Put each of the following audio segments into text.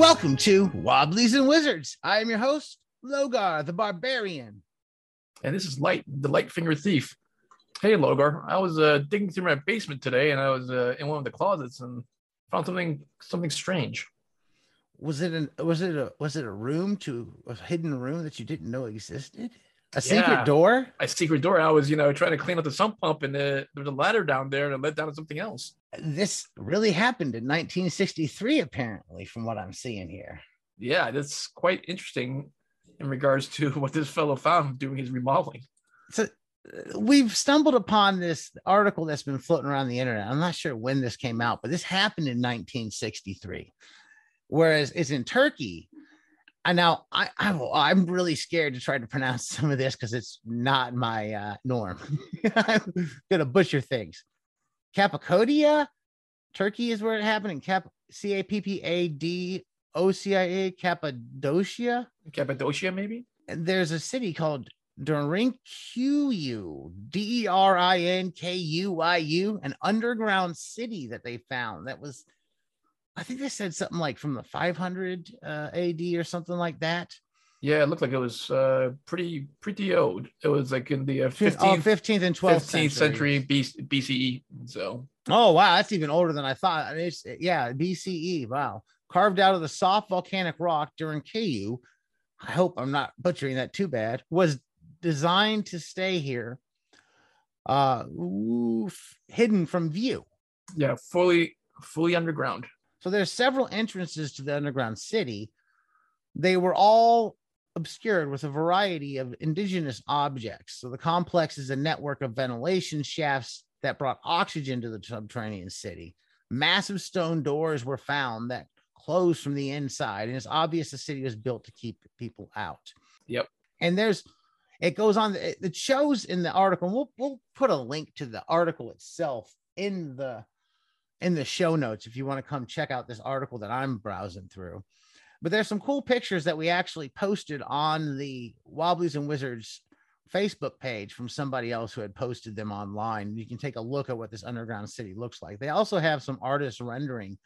Welcome to Wobblies and Wizards. I am your host, Logar the Barbarian. And this is Light, the Light Finger Thief. Hey, Logar. I was uh, digging through my basement today, and I was uh, in one of the closets and found something something strange. Was it an was it a was it a room to a hidden room that you didn't know existed? A secret Yeah. door? A secret door. I was, you know, trying to clean up the sump pump, and uh, there was a ladder down there, and it led down to something else. This really happened in 1963, apparently, from what I'm seeing here. Yeah, that's quite interesting in regards to what this fellow found doing his remodeling. So uh, we've stumbled upon this article that's been floating around the internet. I'm not sure when this came out, but this happened in 1963. Whereas it's in Turkey. And now I, I I'm really scared to try to pronounce some of this because it's not my uh, norm. I'm gonna butcher things. Cappadocia, Turkey is where it happened. In Cap C A P P A D O C I A Cappadocia Cappadocia, maybe? and there's a city called Derinkuyu, D E R I N K U I U, an underground city that they found that was, I think they said something like from the 500 uh, AD or something like that. Yeah, it looked like it was uh, pretty pretty old. It was like in the uh, Fif- oh, 15th, 15th and 12th 15th century BCE. So Oh, wow. That's even older than I thought. It's, yeah, BCE. Wow. Carved out of the soft volcanic rock during KU. I hope I'm not butchering that too bad. Was designed to stay here, uh, ooh, f- hidden from view. yeah, fully fully underground. So there's several entrances to the underground city. They were all obscured with a variety of indigenous objects. So the complex is a network of ventilation shafts that brought oxygen to the subterranean city. Massive stone doors were found that closed from the inside, and it's obvious the city was built to keep people out. Yep. And there's it goes on it it shows in the article and we'll we'll put a link to the article itself in the in the show notes if you want to come check out this article that I'm browsing through. But there's some cool pictures that we actually posted on the Wobblies and Wizards Facebook page from somebody else who had posted them online. You can take a look at what this underground city looks like. They also have some artist rendering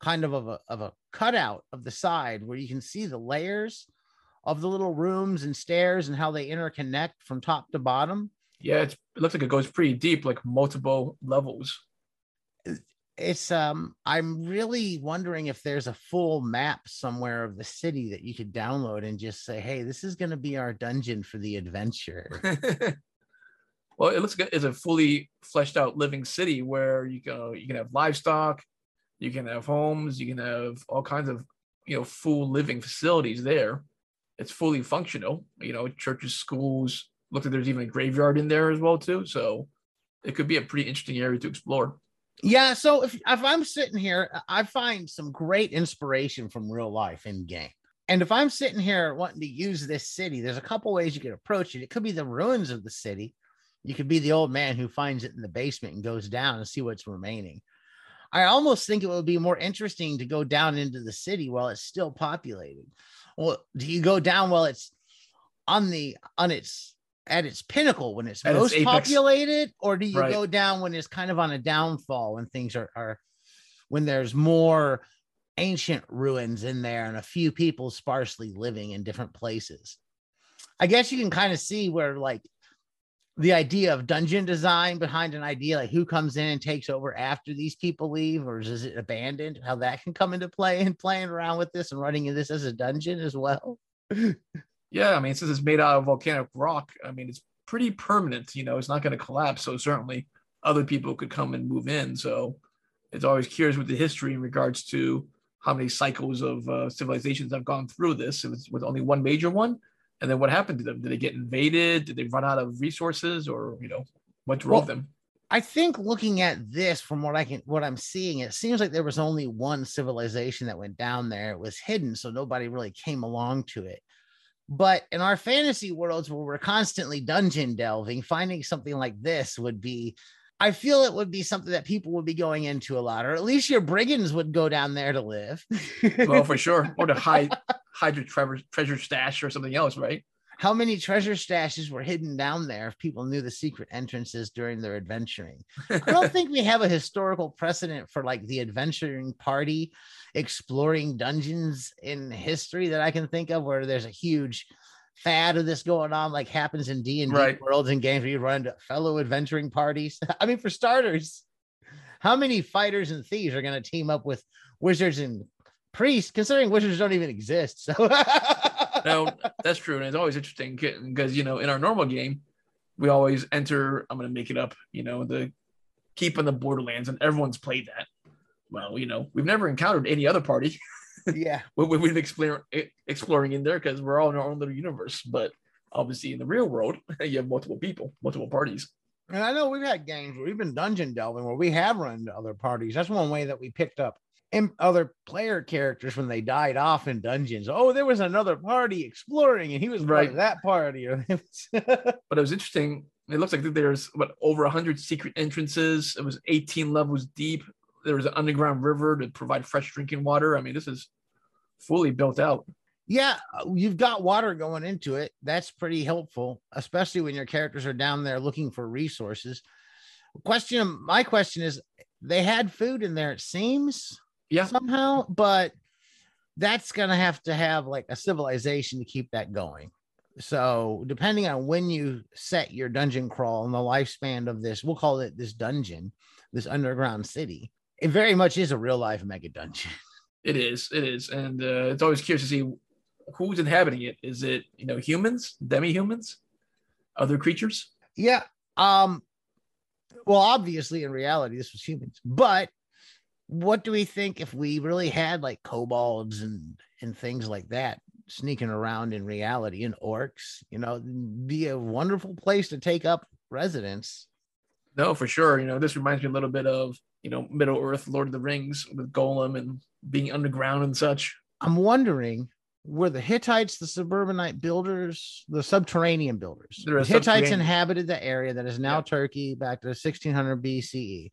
kind of of a, of a cutout of the side where you can see the layers of the little rooms and stairs and how they interconnect from top to bottom. Yeah, it looks like it goes pretty deep, like multiple levels. It's um i'm really wondering if there's a full map somewhere of the city that you could download and just say hey this is going to be our dungeon for the adventure well, it looks like it's a fully fleshed out living city where you go you can have livestock, you can have homes, you can have all kinds of you know full living facilities there. It's fully functional. You know, churches, schools. Looks like there's even a graveyard in there as well too. So it could be a pretty interesting area to explore. Yeah so if, if i'm sitting here uh, i find some great inspiration from real life in game. And if i'm sitting here wanting to use this city there's a couple ways you could approach it. It could be the ruins of the city. You could be the old man who finds it in the basement and goes down and see what's remaining. I almost think it would be more interesting to go down into the city while it's still populated. Well do you go down while it's on the on its at its pinnacle when it's At most populated or do you Right. go down when it's kind of on a downfall when things are, are when there's more ancient ruins in there and a few people sparsely living in different places? I guess you can kind of see where like the idea of dungeon design behind an idea like who comes in and takes over after these people leave or is it abandoned? How that can come into play and playing around with this and running this as a dungeon as well Yeah, I mean, since it's made out of volcanic rock, I mean, it's pretty permanent. You know, it's not going to collapse. So certainly, other people could come and move in. So it's always curious with the history in regards to how many cycles of uh, civilizations have gone through this. It was with only one major one, and then what happened to them? Did they get invaded? Did they run out of resources, or you know, what drove Well, them? I think looking at this from what I can what I'm seeing, it seems like there was only one civilization that went down there. It was hidden, so nobody really came along to it. But in our fantasy worlds where we're constantly dungeon delving, finding something like this would be I feel it would be something that people would be going into a lot, or at least your brigands would go down there to live. Well, for sure, or to hide hide your treasure treasure stash or something else, right? How many treasure stashes were hidden down there if people knew the secret entrances during their adventuring. I don't think we have a historical precedent for like the adventuring party exploring dungeons in history that I can think of where there's a huge fad of this going on like happens in D&D Right. worlds and games where you run into fellow adventuring parties. I mean for starters, how many fighters and thieves are going to team up with wizards and priests considering wizards don't even exist. So no, that's true, and it's always interesting because you know in our normal game, we always enter. I'm going to make it up. You know the keep on the Borderlands, and everyone's played that. Well, you know we've never encountered any other party yeah. when we've been exploring exploring in there because we're all in our own little universe. But obviously, in the real world, you have multiple people, multiple parties. And I know we've had games where we've been dungeon delving where we have run into other parties. That's one way that we picked up in other player characters when they died off in dungeons. Oh, there was another party exploring, and he was Right. that party. Or it was- But it was interesting. It looks like there's what over 100 secret entrances. It was 18 levels deep. There was an underground river to provide fresh drinking water. I mean, this is fully built out. yeah, uh, you've got water going into it. That's pretty helpful, especially when your characters are down there looking for resources. Question my question is they had food in there, it seems. Yeah. somehow, but that's gonna have to have like a civilization to keep that going. So, depending on when you set your dungeon crawl and the lifespan of this, we'll call it this dungeon, this underground city. It very much is a real life mega dungeon. It is. It is. And uh, it's always curious to see who's inhabiting it. Is it, you know, humans, demi humans, other creatures? Yeah. Um. Well, obviously, in reality, this was humans. But what do we think if we really had like kobolds and and things like that sneaking around in reality and orcs? You know, be a wonderful place to take up residence. No, for sure. You know, this reminds me a little bit of, you know, Middle Earth, Lord of the Rings with Gollum and being underground and such. I'm wondering. Were the Hittites the suburbanite builders, the subterranean builders? The Hittites inhabited the area that is now Yeah. Turkey back to 1600 BCE.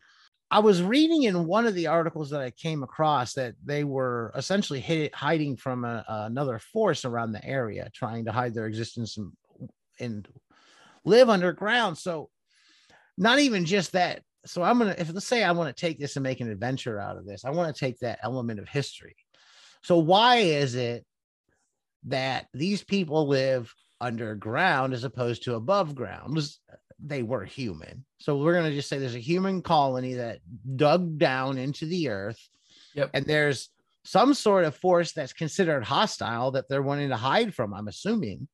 I was reading in one of the articles that I came across that they were essentially hid, hiding from a, another force around the area, trying to hide their existence and, and live underground. So, not even just that. So, I'm gonna, if let's say I want to take this and make an adventure out of this, I want to take that element of history. So, why is it that these people live underground as opposed to above ground? They were human. So we're going to just say there's a human colony that dug down into the earth. Yep. And there's some sort of force that's considered hostile that they're wanting to hide from, I'm assuming.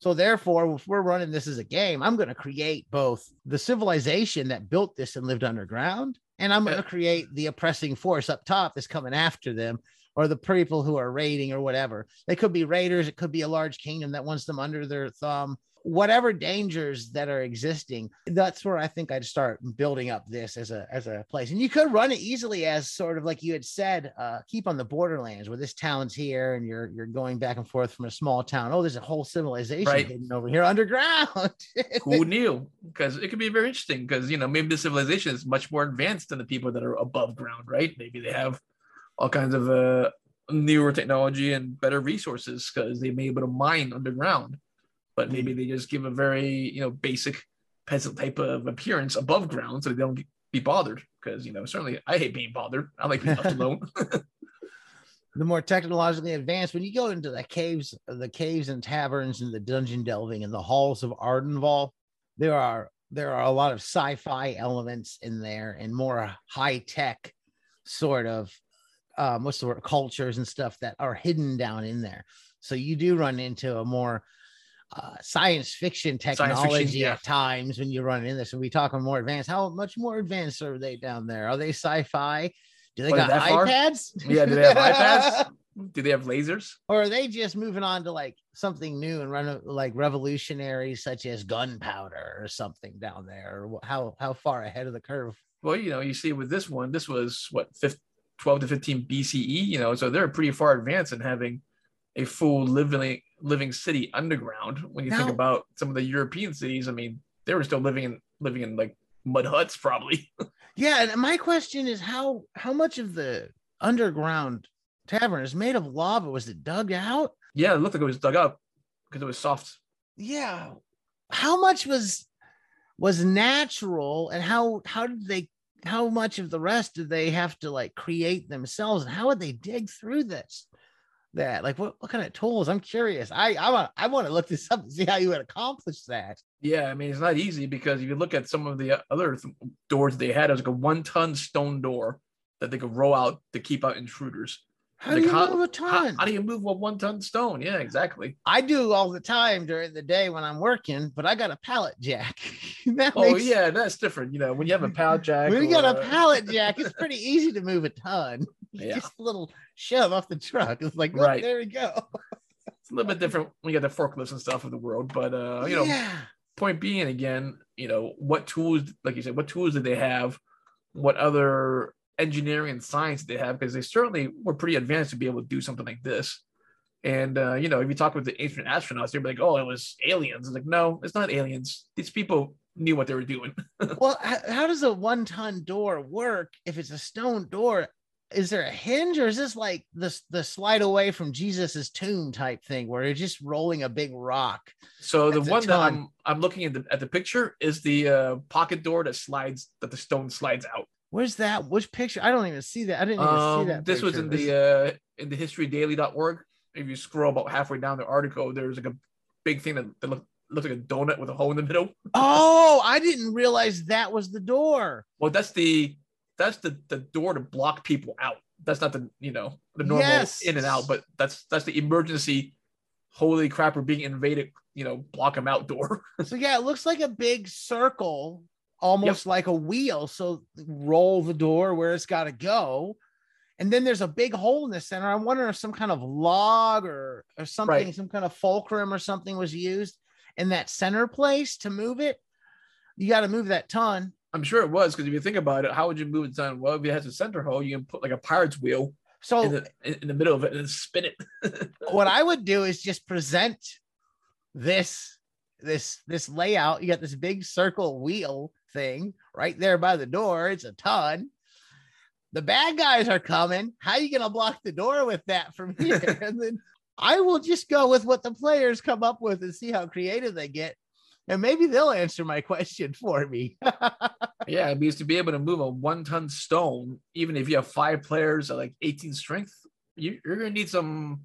So therefore, if we're running this as a game, I'm going to create both the civilization that built this and lived underground, and I'm going to create the oppressing force up top that's coming after them, or the people who are raiding or whatever. They could be raiders, it could be a large kingdom that wants them under their thumb. Whatever dangers that are existing, that's where I think I'd start building up this as a as a place. And you could run it easily as sort of like you had said, uh, keep on the borderlands where this town's here and you're you're going back and forth from a small town. Oh, there's a whole civilization Right. hidden over here underground. Who knew? Because it could be very interesting. Because you know, maybe the civilization is much more advanced than the people that are above ground, right? Maybe they have all kinds of uh, newer technology and better resources because they may be able to mine underground. But maybe they just give a very you know basic peasant type of appearance above ground, so they don't be bothered. Because you know, certainly I hate being bothered. I like being left alone. the more technologically advanced when you go into the caves the caves and taverns and the dungeon delving and the halls of Arden Vul there are there are a lot of sci-fi elements in there and more high-tech sort of um, what's the word cultures and stuff that are hidden down in there so you do run into a more uh, science fiction fiction, technology yeah. at times when you run in this. And we talking more advanced. How much more advanced are they down there? Are they sci-fi? Do they What, got far? iPads? yeah, do they have iPads? Do they have lasers? or are they just moving on to like something new and run like revolutionary such as gunpowder or something down there how how far ahead of the curve Well, you know, you see with this one, this was what 15, 12 to 15 BCE, you know, so they're pretty far advanced in having a full living living city underground. When you think about some of the European cities, I mean, they were still living in living in like mud huts, probably. yeah and my question is how how much of the underground tavern is made of lava was it dug out yeah, it looked like it was dug up because it was soft yeah, how much was was natural, and how how did they how much of the rest did they have to like create themselves, and how would they dig through this? That like what, what kind of tools? I'm curious. I I want I want to look this up and see how you would accomplish that. Yeah, I mean it's not easy because if you look at some of the uh, other th- doors they had, it was like a one-ton stone door that they could roll out to keep out intruders. How Like, do you how- move a ton? How, how do you move a one-ton stone? Yeah, exactly. I do all the time during the day when I'm working, but I got a pallet jack. that Oh makes- yeah, that's different. You know, when you have a pallet jack. When you got a pallet jack, it's pretty easy to move a ton. Yeah. Just a little shove off the truck. It's like, Right. there we go. It's a little bit different when you got the forklifts and stuff of the world, but uh, you know, yeah. point being again, you know, what tools, like you said, what tools did they have? What other engineering and science did they have? Because they certainly were pretty advanced to be able to do something like this. And uh, you know, if you talk with the ancient astronauts, they'd be like, "Oh, it was aliens." It's like, no, it's not aliens. These people knew what they were doing. Well, how, how does a one ton door work if it's a stone door? Is there a hinge or is this like the, the slide away from Jesus's tomb type thing where you're just rolling a big rock? So the one that. I'm I'm looking at the at the picture is the uh, pocket door that slides that the stone slides out. Where's that? Which picture? I don't even see that. I didn't even see Um, that. this was in This- the uh, in the historydaily.org. If you scroll about halfway down the article, there's like a big thing that, that look, looks like a donut with a hole in the middle. oh, I didn't realize that was the door. Well, that's the that's the the door to block people out. That's not the you know the normal Yes. in and out, but that's that's the emergency. Holy crap, we're being invaded. You know, block them out door. So yeah, it looks like a big circle, almost like a wheel. So roll the door where it's got to go. And then there's a big hole in the center. I'm wondering if some kind of log or or something, Right. some kind of fulcrum or something was used in that center place to move it. You got to move that ton. I'm sure it was because if you think about it, how would you move it down? Well, if it has a center hole, you can put like a pirate's wheel So in the in, in the middle of it and then spin it. what I would do is just present this this this layout. You got this big circle wheel thing right there by the door. It's a ton. The bad guys are coming. How are you gonna block the door with that from here? and then I will just go with what the players come up with and see how creative they get. And maybe they'll answer my question for me. Yeah, it means to be able to move a one ton stone, even if you have five players at like 18 strength, you, you're gonna need some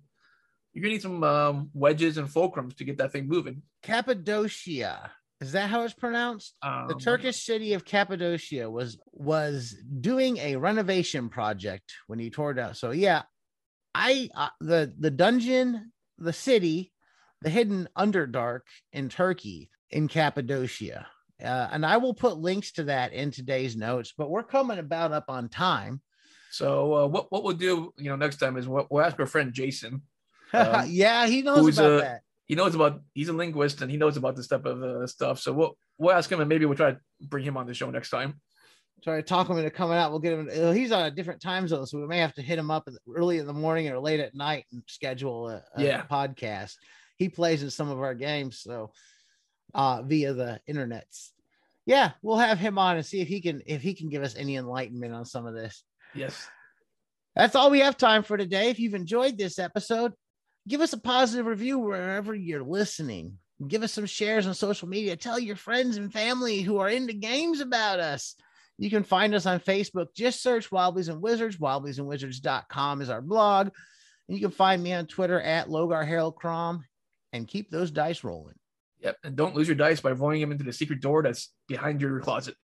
you're gonna need some um, wedges and fulcrums to get that thing moving. Cappadocia. Is that how it's pronounced? Um, the Turkish city of Cappadocia was was doing a renovation project when he tore down. So yeah, I uh, the the dungeon, the city, the hidden underdark in Turkey in Cappadocia. Uh, and I will put links to that in today's notes, but we're coming about up on time. So uh, what what we'll do, you know, next time is we'll, we'll ask our friend Jason. Um, yeah, he knows about a- that. He knows about he's a linguist and he knows about this type of uh, stuff. So we'll we'll ask him and maybe we'll try to bring him on the show next time. Try to talk him into coming out. We'll get him. uh, He's on a different time zone, so we may have to hit him up early in the morning or late at night and schedule a, a Yeah. podcast. He plays in some of our games, so uh, via the internets. Yeah, we'll have him on and see if he can if he can give us any enlightenment on some of this. Yes. That's all we have time for today. If you've enjoyed this episode, give us a positive review wherever you're listening. Give us some shares on social media. Tell your friends and family who are into games about us. You can find us on Facebook. Just search Wobblies and Wizards. Wobbliesandwizards.com is our blog. And you can find me on Twitter at Logar Harold Crom and keep those dice rolling. Yep. And don't lose your dice by rolling them into the secret door that's behind your closet.